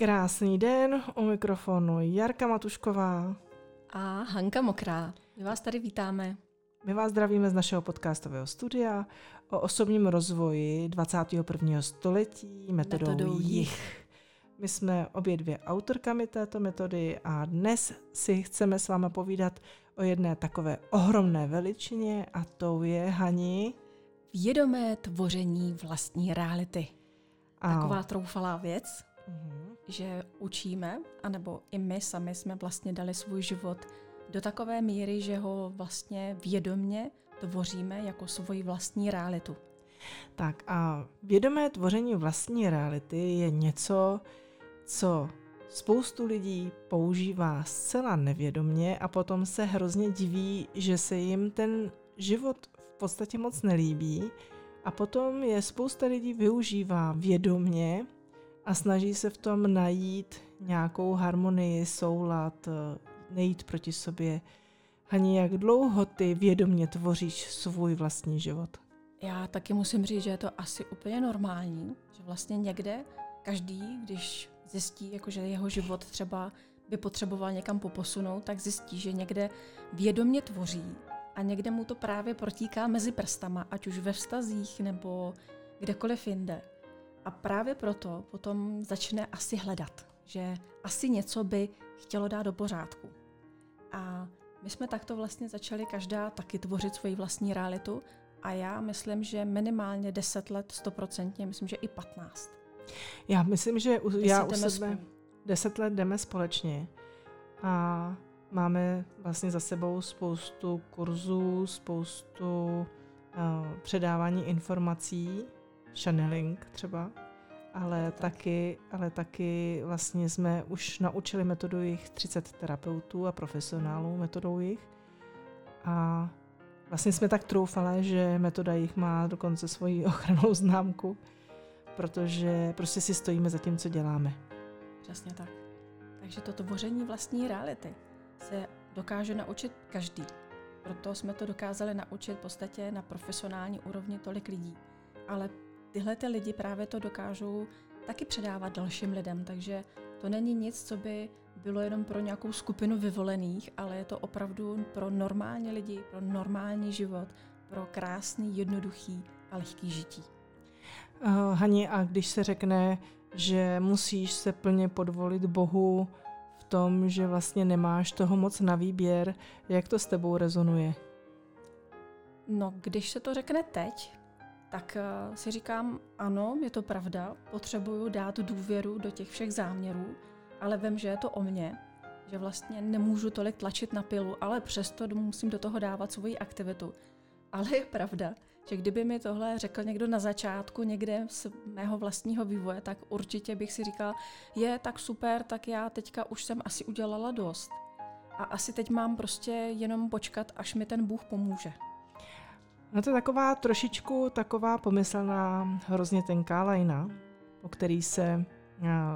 Krásný den, u mikrofonu Jarka Matušková a Hanka Mokrá. My vás tady vítáme. My vás zdravíme z našeho podcastového studia o osobním rozvoji 21. století metodou, metodou jich. My jsme obě dvě autorkami této metody a dnes si chceme s váma povídat o jedné takové ohromné veličině a to je, Hani... Vědomé tvoření vlastní reality. A... Taková troufalá věc, mm-hmm. že učíme, anebo i my sami jsme vlastně dali svůj život do takové míry, že ho vlastně vědomně tvoříme jako svoji vlastní realitu. Tak a vědomé tvoření vlastní reality je něco, co spoustu lidí používá zcela nevědomně a potom se hrozně diví, že se jim ten život v podstatě moc nelíbí a potom je spousta lidí využívá vědomně a snaží se v tom najít nějakou harmonii, soulad, nejít proti sobě. Ani jak dlouho ty vědomně tvoříš svůj vlastní život? Já taky musím říct, že je to asi úplně normální, že vlastně někde každý, když zjistí, jako že jeho život třeba by potřeboval někam poposunout, tak zjistí, že někde vědomně tvoří a někde mu to právě protíká mezi prstama, ať už ve vztazích nebo kdekoliv jinde. A právě proto potom začne asi hledat, že asi něco by chtělo dát do pořádku. A my jsme takto vlastně začali každá taky tvořit svoji vlastní realitu a já myslím, že minimálně 10 let, stoprocentně, myslím, že i 15. Já myslím, že u, já u sebe 10 let jdeme společně a máme vlastně za sebou spoustu kurzů, spoustu uh, předávání informací, channeling třeba, ale taky, ale taky vlastně jsme už naučili metodu jich 30 terapeutů a profesionálů metodou jich. A vlastně jsme tak troufali, že metoda jich má dokonce svoji ochranou známku, protože prostě si stojíme za tím, co děláme. Přesně tak. Takže to tvoření vlastní reality se dokáže naučit každý. Proto jsme to dokázali naučit v podstatě na profesionální úrovni tolik lidí. Ale tyhle ty lidi právě to dokážou taky předávat dalším lidem, takže to není nic, co by bylo jenom pro nějakou skupinu vyvolených, ale je to opravdu pro normální lidi, pro normální život, pro krásný, jednoduchý a lehký žití. Uh, Hani, a když se řekne, že musíš se plně podvolit Bohu v tom, že vlastně nemáš toho moc na výběr, jak to s tebou rezonuje? No, když se to řekne teď, tak uh, si říkám, ano, je to pravda, potřebuju dát důvěru do těch všech záměrů, ale vím, že je to o mně, že vlastně nemůžu tolik tlačit na pilu, ale přesto musím do toho dávat svoji aktivitu. Ale je pravda, že kdyby mi tohle řekl někdo na začátku někde z mého vlastního vývoje, tak určitě bych si říkal, je tak super, tak já teďka už jsem asi udělala dost. A asi teď mám prostě jenom počkat, až mi ten Bůh pomůže. No to je taková trošičku taková pomyslná hrozně tenká lajna, po který se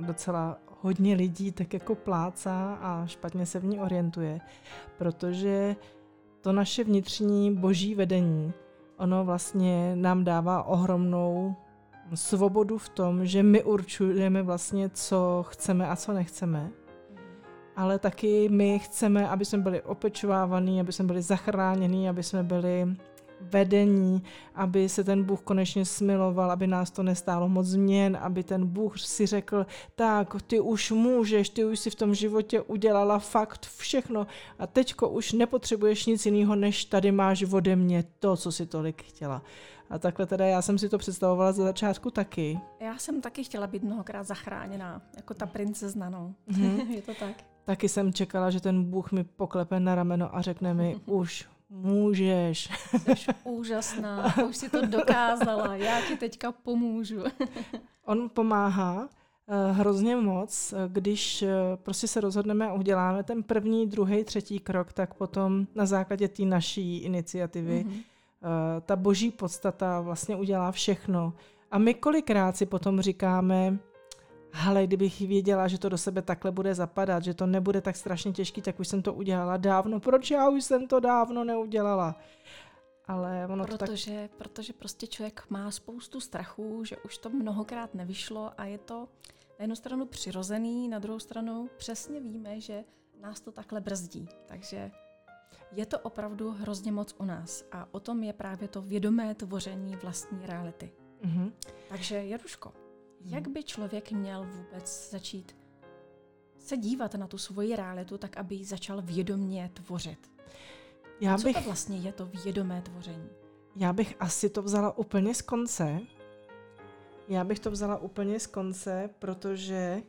docela hodně lidí tak jako plácá a špatně se v ní orientuje, protože to naše vnitřní boží vedení, ono vlastně nám dává ohromnou svobodu v tom, že my určujeme vlastně, co chceme a co nechceme. Ale taky my chceme, aby jsme byli opečovávaní, aby jsme byli zachráněni, aby jsme byli vedení, aby se ten Bůh konečně smiloval, aby nás to nestálo moc změn, aby ten Bůh si řekl, tak ty už můžeš, ty už si v tom životě udělala fakt všechno a teďko už nepotřebuješ nic jiného, než tady máš ode mě to, co si tolik chtěla. A takhle teda já jsem si to představovala za začátku taky. Já jsem taky chtěla být mnohokrát zachráněná, jako ta princezna, no. Mm-hmm. Je to tak. Taky jsem čekala, že ten Bůh mi poklepe na rameno a řekne mi, už Můžeš. Jsi úžasná, už si to dokázala, já ti teďka pomůžu. On pomáhá uh, hrozně moc, když uh, prostě se rozhodneme a uděláme ten první, druhý, třetí krok, tak potom na základě té naší iniciativy mm-hmm. ta boží podstata vlastně udělá všechno. A my kolikrát si potom říkáme, ale kdybych věděla, že to do sebe takhle bude zapadat, že to nebude tak strašně těžký, tak už jsem to udělala dávno. Proč já už jsem to dávno neudělala? Ale ono protože, to tak... protože prostě člověk má spoustu strachů, že už to mnohokrát nevyšlo a je to na jednu stranu přirozený, na druhou stranu přesně víme, že nás to takhle brzdí. Takže je to opravdu hrozně moc u nás a o tom je právě to vědomé tvoření vlastní reality. Mm-hmm. Takže Jaruško. Jak by člověk měl vůbec začít se dívat na tu svoji realitu tak, aby ji začal vědomně tvořit? Já bych... Co to vlastně je to vědomé tvoření? Já bych asi to vzala úplně z konce. Já bych to vzala úplně z konce, protože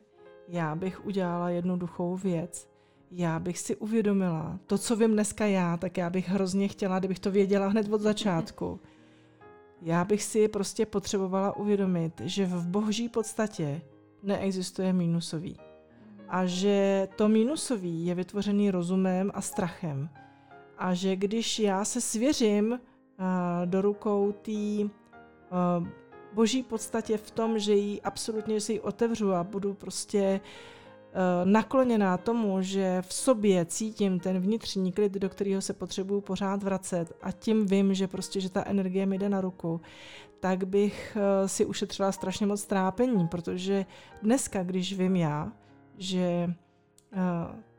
já bych udělala jednoduchou věc já bych si uvědomila, to, co vím dneska já, tak já bych hrozně chtěla, kdybych to věděla hned od začátku. Já bych si prostě potřebovala uvědomit, že v boží podstatě neexistuje mínusový. A že to mínusový je vytvořený rozumem a strachem. A že když já se svěřím uh, do rukou té uh, boží podstatě v tom, že ji absolutně si ji otevřu a budu prostě uh, nakloněná tomu, že v sobě cítím ten vnitřní klid, do kterého se potřebuju pořád vracet a tím vím, že prostě, že ta energie mi jde na ruku, tak bych eh, si ušetřila strašně moc trápení, protože dneska, když vím já, že eh,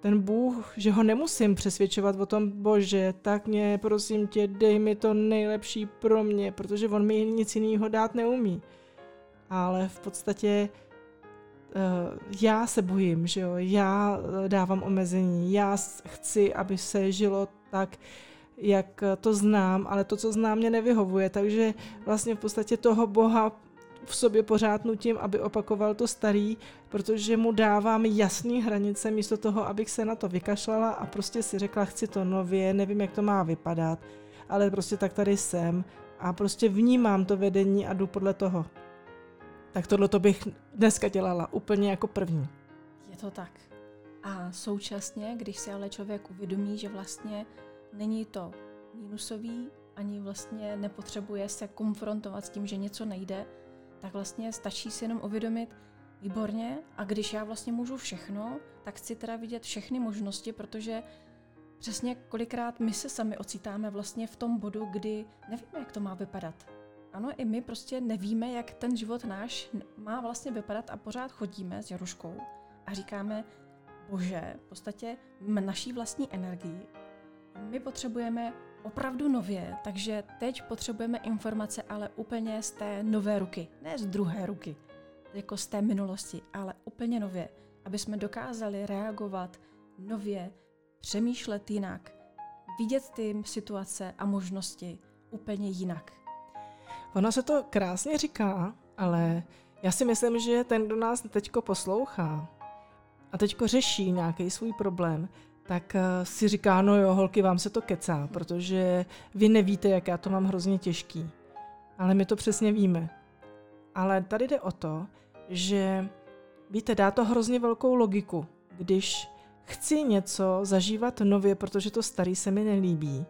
ten Bůh, že ho nemusím přesvědčovat o tom, bože, tak mě, prosím tě, dej mi to nejlepší pro mě, protože on mi nic jiného dát neumí. Ale v podstatě já se bojím, že jo, já eh, dávám omezení, já chci, aby se žilo tak, jak to znám, ale to, co znám, mě nevyhovuje, takže vlastně v podstatě toho Boha v sobě pořád nutím, aby opakoval to starý, protože mu dávám jasné hranice místo toho, abych se na to vykašlala a prostě si řekla, chci to nově, nevím, jak to má vypadat, ale prostě tak tady jsem a prostě vnímám to vedení a jdu podle toho. Tak tohle to bych dneska dělala úplně jako první. Je to tak. A současně, když si ale člověk uvědomí, že vlastně není to mínusový, ani vlastně nepotřebuje se konfrontovat s tím, že něco nejde, tak vlastně stačí si jenom uvědomit, výborně, a když já vlastně můžu všechno, tak chci teda vidět všechny možnosti, protože přesně kolikrát my se sami ocitáme vlastně v tom bodu, kdy nevíme, jak to má vypadat ano, i my prostě nevíme, jak ten život náš má vlastně vypadat a pořád chodíme s Jaruškou a říkáme, bože, v podstatě naší vlastní energii my potřebujeme opravdu nově, takže teď potřebujeme informace, ale úplně z té nové ruky, ne z druhé ruky, jako z té minulosti, ale úplně nově, aby jsme dokázali reagovat nově, přemýšlet jinak, vidět ty situace a možnosti úplně jinak. Ono se to krásně říká, ale já si myslím, že ten, kdo nás teďko poslouchá a teďko řeší nějaký svůj problém, tak eh, si říká, no jo, holky, vám se to kecá, protože vy nevíte, jak já to mám hrozně těžký. Ale my to přesně víme. Ale tady jde o to, že víte, dá to hrozně velkou logiku, když chci něco zažívat nově, protože to starý se mi nelíbí,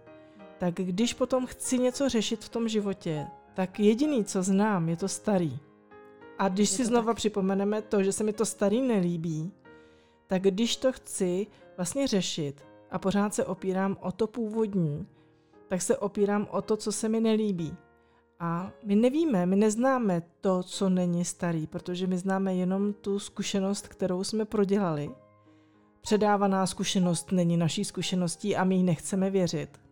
tak když potom chci něco řešit v tom životě, tak jediný, co znám, je to starý. A když je si znova tak. připomeneme to, že se mi to starý nelíbí, tak když to chci vlastně řešit a pořád se opírám o to původní, tak se opírám o to, co se mi nelíbí. A my nevíme, my neznáme to, co není starý, protože my známe jenom tu zkušenost, kterou jsme prodělali. Předávaná zkušenost není naší zkušeností a my ji nechceme věřit.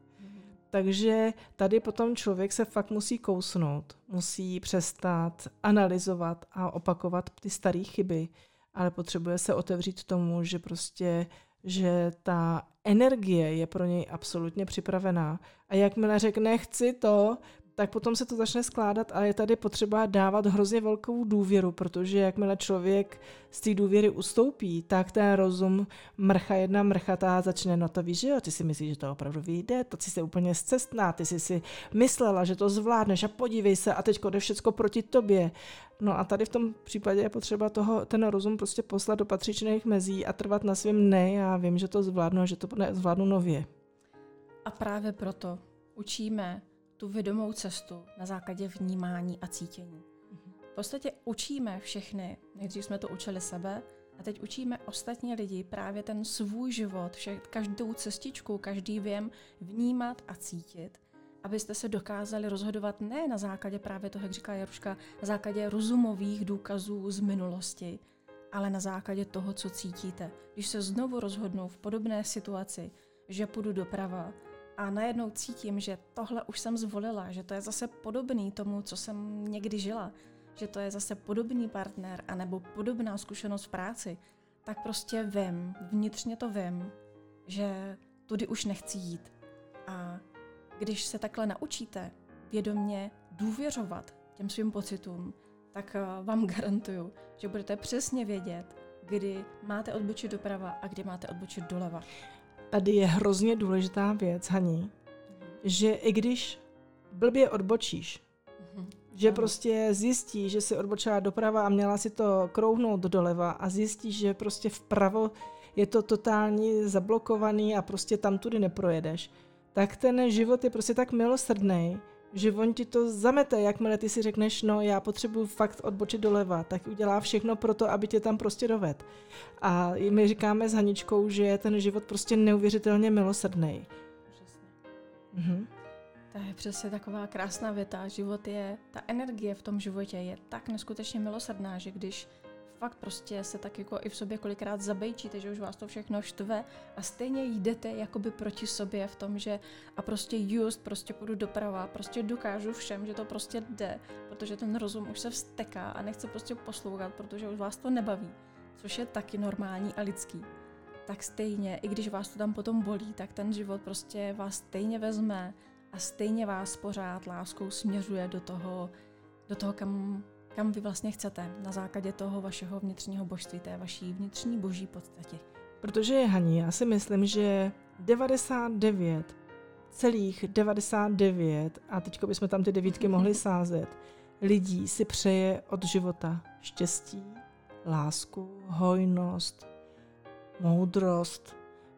Takže tady potom člověk se fakt musí kousnout, musí přestat analyzovat a opakovat ty staré chyby, ale potřebuje se otevřít tomu, že prostě že ta energie je pro něj absolutně připravená. A jakmile řekne, chci to, tak potom se to začne skládat a je tady potřeba dávat hrozně velkou důvěru, protože jakmile člověk z té důvěry ustoupí, tak ten rozum mrcha jedna mrchatá začne, no to víš, že jo, ty si myslíš, že to opravdu vyjde, to si se úplně zcestná, ty jsi si myslela, že to zvládneš a podívej se a teď jde všecko proti tobě. No a tady v tom případě je potřeba toho, ten rozum prostě poslat do patřičných mezí a trvat na svém ne, já vím, že to zvládnu a že to zvládnu nově. A právě proto učíme tu vědomou cestu na základě vnímání a cítění. V podstatě učíme všechny, nejdřív jsme to učili sebe, a teď učíme ostatní lidi právě ten svůj život, vše, každou cestičku, každý věm vnímat a cítit, abyste se dokázali rozhodovat ne na základě právě toho, jak říká Jaruška, na základě rozumových důkazů z minulosti, ale na základě toho, co cítíte. Když se znovu rozhodnu v podobné situaci, že půjdu doprava a najednou cítím, že tohle už jsem zvolila, že to je zase podobný tomu, co jsem někdy žila, že to je zase podobný partner anebo podobná zkušenost v práci, tak prostě vím, vnitřně to vím, že tudy už nechci jít. A když se takhle naučíte vědomně důvěřovat těm svým pocitům, tak eh, vám garantuju, že budete přesně vědět, kdy máte odbočit doprava a kdy máte odbočit doleva. Tady je hrozně důležitá věc, Haní, že i když blbě odbočíš, mm-hmm. že ano. prostě zjistí, že si odbočila doprava a měla si to krouhnout doleva a zjistí, že prostě vpravo je to totálně zablokovaný a prostě tam tudy neprojedeš, tak ten život je prostě tak milosrdný, že on ti to zamete, jakmile ty si řekneš, no já potřebuji fakt odbočit doleva, tak udělá všechno pro to, aby tě tam prostě doved. A my říkáme s Haničkou, že je ten život prostě neuvěřitelně milosrdný. Mhm. To je přesně taková krásná věta. Život je, ta energie v tom životě je tak neskutečně milosrdná, že když fakt prostě se tak jako i v sobě kolikrát zabejčíte, že už vás to všechno štve a stejně jdete jakoby proti sobě v tom, že a prostě just, prostě půjdu doprava, prostě dokážu všem, že to prostě jde, protože ten rozum už se vsteká a nechce prostě poslouchat, protože už vás to nebaví, což je taky normální a lidský. Tak stejně, i když vás to tam potom bolí, tak ten život prostě vás stejně vezme a stejně vás pořád láskou směřuje do toho, do toho, kam kam vy vlastně chcete na základě toho vašeho vnitřního božství, té vaší vnitřní boží podstatě. Protože, Haní, já si myslím, že 99 celých 99, a teď bychom tam ty devítky mohli sázet, lidí si přeje od života štěstí, lásku, hojnost, moudrost,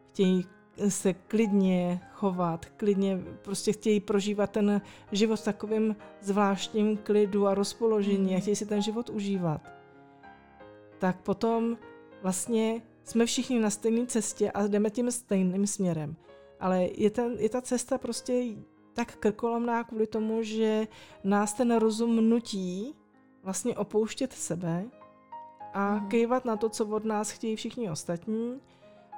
chtějí se klidně chovat, klidně prostě chtějí prožívat ten život v takovým zvláštním klidu a rozpoložení a mm. chtějí si ten život užívat, tak potom vlastně jsme všichni na stejné cestě a jdeme tím stejným směrem. Ale je, ten, je ta cesta prostě tak krkolomná kvůli tomu, že nás ten rozum nutí vlastně opouštět sebe a mm. kejvat na to, co od nás chtějí všichni ostatní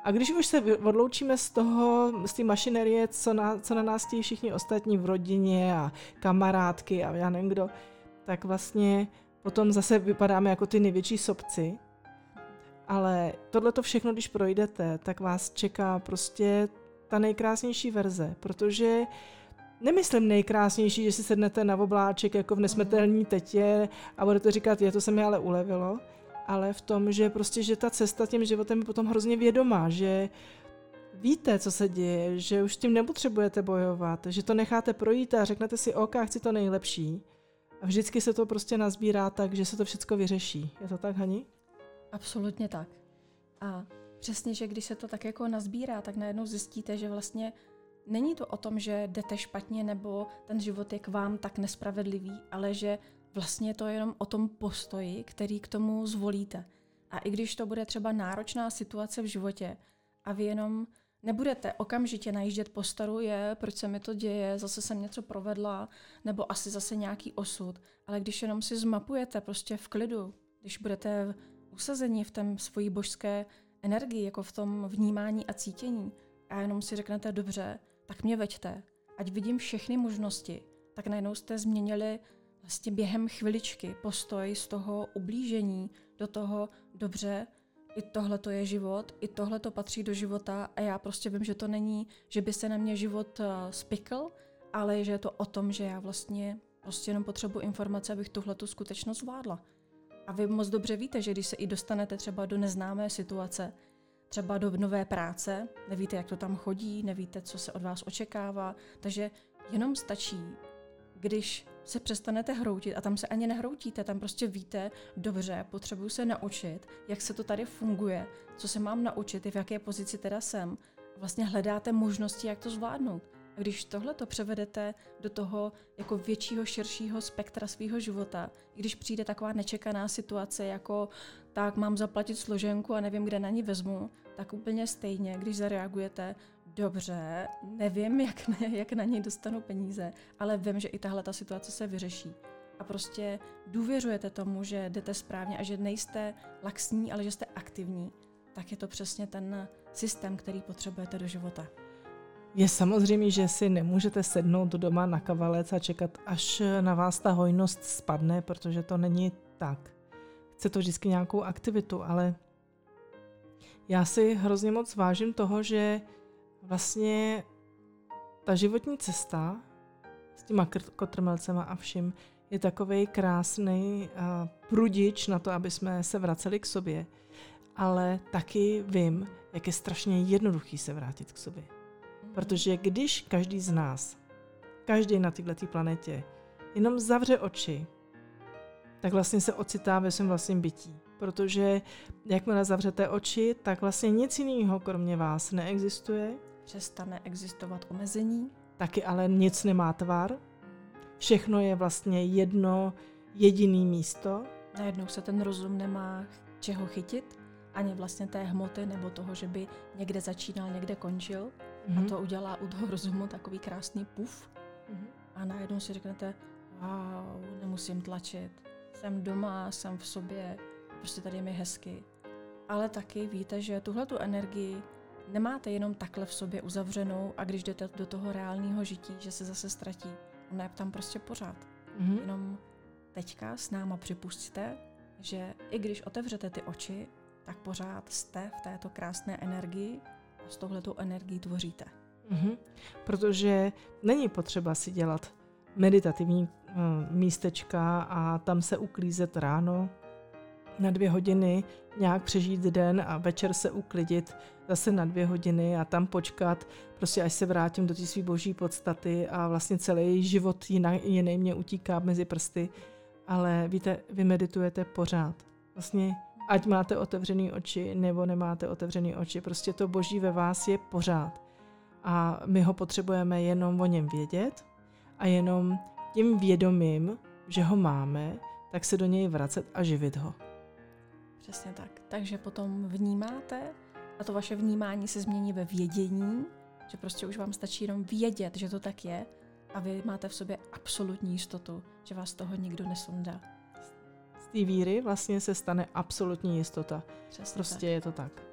a když už se odloučíme z toho, z té mašinerie, co na, co na nás chtějí všichni ostatní v rodině a kamarádky a já nevím kdo, tak vlastně potom zase vypadáme jako ty největší sobci. Ale tohle to všechno, když projdete, tak vás čeká prostě ta nejkrásnější verze, protože nemyslím nejkrásnější, že si sednete na obláček jako v nesmetelní tetě a budete říkat, je to se mi ale ulevilo, ale v tom, že prostě, že ta cesta tím životem je potom hrozně vědomá, že víte, co se děje, že už tím nepotřebujete bojovat, že to necháte projít a řeknete si, OK, chci to nejlepší. A vždycky se to prostě nazbírá tak, že se to všechno vyřeší. Je to tak, Hani? Absolutně tak. A přesně, že když se to tak jako nazbírá, tak najednou zjistíte, že vlastně není to o tom, že jdete špatně nebo ten život je k vám tak nespravedlivý, ale že vlastně to je jenom o tom postoji, který k tomu zvolíte. A i když to bude třeba náročná situace v životě a vy jenom nebudete okamžitě najíždět po staru, je, proč se mi to děje, zase jsem něco provedla, nebo asi zase nějaký osud, ale když jenom si zmapujete prostě v klidu, když budete usazení v tom svojí božské energii, jako v tom vnímání a cítění, a jenom si řeknete dobře, tak mě veďte, ať vidím všechny možnosti, tak najednou jste změnili vlastně během chviličky postoj z toho ublížení do toho dobře, i tohle to je život, i tohle to patří do života a já prostě vím, že to není, že by se na mě život uh, spikl, ale že je to o tom, že já vlastně prostě jenom potřebuji informace, abych tuhle tu skutečnost zvládla. A vy moc dobře víte, že když se i dostanete třeba do neznámé situace, třeba do nové práce, nevíte, jak to tam chodí, nevíte, co se od vás očekává, takže jenom stačí, když se přestanete hroutit a tam se ani nehroutíte, tam prostě víte, dobře, potřebuju se naučit, jak se to tady funguje, co se mám naučit, i v jaké pozici teda jsem. Vlastně hledáte možnosti, jak to zvládnout. A když tohle to převedete do toho jako většího, širšího spektra svého života, když přijde taková nečekaná situace, jako tak mám zaplatit složenku a nevím, kde na ní vezmu, tak úplně stejně, když zareagujete, dobře, nevím, jak, ne, jak na něj dostanu peníze, ale vím, že i tahle ta situace se vyřeší. a prostě důvěřujete tomu, že jdete správně a že nejste laxní, ale že jste aktivní, tak je to přesně ten systém, který potřebujete do života. Je samozřejmě, že si nemůžete sednout do doma na kavalec a čekat, až na vás ta hojnost spadne, protože to není tak. Chce to vždycky nějakou aktivitu, ale já si hrozně moc vážím toho, že vlastně ta životní cesta s těma kotrmelcema a vším je takový krásný uh, prudič na to, aby jsme se vraceli k sobě. Ale taky vím, jak je strašně jednoduchý se vrátit k sobě. Mhm. Protože když každý z nás, každý na této planetě, jenom zavře oči, tak vlastně se ocitá ve svém vlastním bytí. Protože jakmile zavřete oči, tak vlastně nic jiného kromě vás neexistuje. Přestane existovat omezení. Taky ale nic nemá tvar. Všechno je vlastně jedno jediný místo. Najednou se ten rozum nemá čeho chytit, ani vlastně té hmoty nebo toho, že by někde začínal, někde končil. Mm-hmm. A mhm. to udělá u toho rozumu takový krásný puf. Mm-hmm. A najednou si řeknete, wow, nemusím tlačit, jsem doma, jsem v sobě, prostě tady je mi hezky. Ale taky víte, že tuhle tu energii nemáte jenom takhle v sobě uzavřenou a když jdete do toho reálného žití, že se zase ztratí. Ona je tam prostě pořád. Mm-hmm. Jenom teďka s náma připustíte, že i když otevřete ty oči, tak pořád jste v této krásné energii a s touhletou energií tvoříte. Mm-hmm. Protože není potřeba si dělat meditativní uh, místečka a tam se uklízet ráno na dvě hodiny, nějak přežít den a večer se uklidit zase na dvě hodiny a tam počkat, prostě až se vrátím do té své boží podstaty a vlastně celý život jiný, mě utíká mezi prsty. Ale víte, vy meditujete pořád. Vlastně ať máte otevřený oči nebo nemáte otevřený oči, prostě to boží ve vás je pořád. A my ho potřebujeme jenom o něm vědět a jenom tím vědomím, že ho máme, tak se do něj vracet a živit ho. Přesně tak. Takže potom vnímáte a to vaše vnímání se změní ve vědění, že prostě už vám stačí jenom vědět, že to tak je a vy máte v sobě absolutní jistotu, že vás toho nikdo nesundá. Z té víry vlastně se stane absolutní jistota. Přesně prostě tak. je to tak.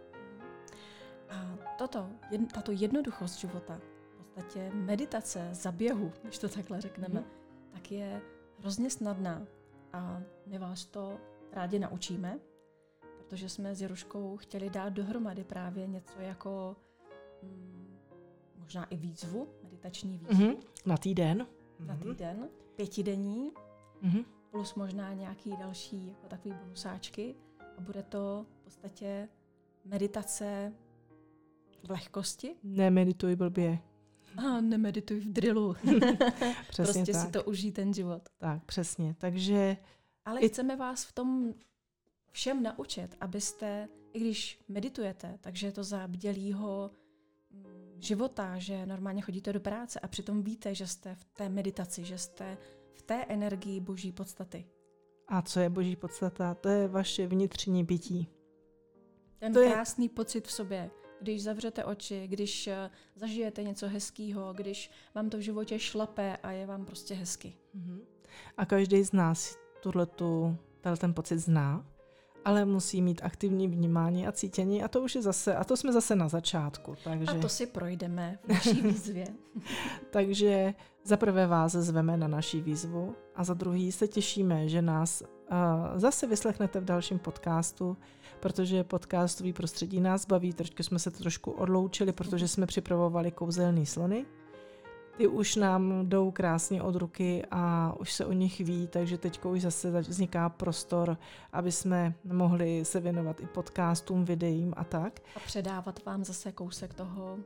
A toto, jed, tato jednoduchost života, v podstatě meditace zaběhu, když to takhle řekneme, mm. tak je hrozně snadná a my vás to rádi naučíme, protože jsme s Jeruškou chtěli dát dohromady právě něco jako mm, možná i výzvu, meditační výzvu. Mm-hmm. Na týden. Na mhm. týden, pětidenní, mm-hmm. plus možná nějaký další jako takový bonusáčky. A bude to v podstatě meditace v lehkosti. Nemedituj blbě. A nemedituj v drillu. přesně prostě tak. si to užij ten život. Tak, přesně. Takže... Ale i... chceme vás v tom všem naučit, abyste, i když meditujete, takže je to za bdělýho mm, života, že normálně chodíte do práce a přitom víte, že jste v té meditaci, že jste v té energii boží podstaty. A co je boží podstata? To je vaše vnitřní bytí. Ten to krásný je... pocit v sobě, když zavřete oči, když eh, zažijete něco hezkého, když vám to v životě šlape a je vám prostě hezky. Mm-hmm. A každý z nás tuhle tu, ten pocit zná ale musí mít aktivní vnímání a cítění a to už je zase, a to jsme zase na začátku. Takže... A to si projdeme v naší výzvě. takže za prvé vás zveme na naší výzvu a za druhý se těšíme, že nás uh, zase vyslechnete v dalším podcastu, protože podcastový prostředí nás baví, trošku jsme se trošku odloučili, protože jsme připravovali kouzelný slony ty už nám jdou krásně od ruky a už se o nich ví, takže teď už zase vzniká prostor, aby jsme mohli se věnovat i podcastům, videím a tak. A předávat vám zase kousek toho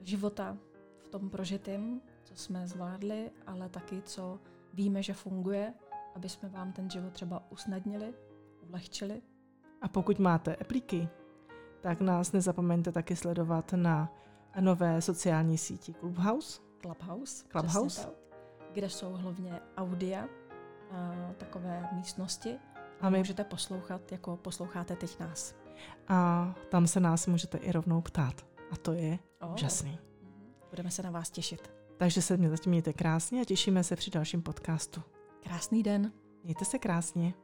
života v tom prožitém, co jsme zvládli, ale taky co víme, že funguje, aby jsme vám ten život třeba usnadnili, ulehčili. A pokud máte epliky, tak nás nezapomeňte taky sledovat na nové sociální síti Clubhouse, Clubhouse. Clubhouse. Tak, kde jsou hlavně audia, a takové místnosti. A my můžete poslouchat, jako posloucháte teď nás. A tam se nás můžete i rovnou ptát. A to je oh. úžasný. Mhm. Budeme se na vás těšit. Takže se mě zatím mějte krásně a těšíme se při dalším podcastu. Krásný den. Mějte se krásně.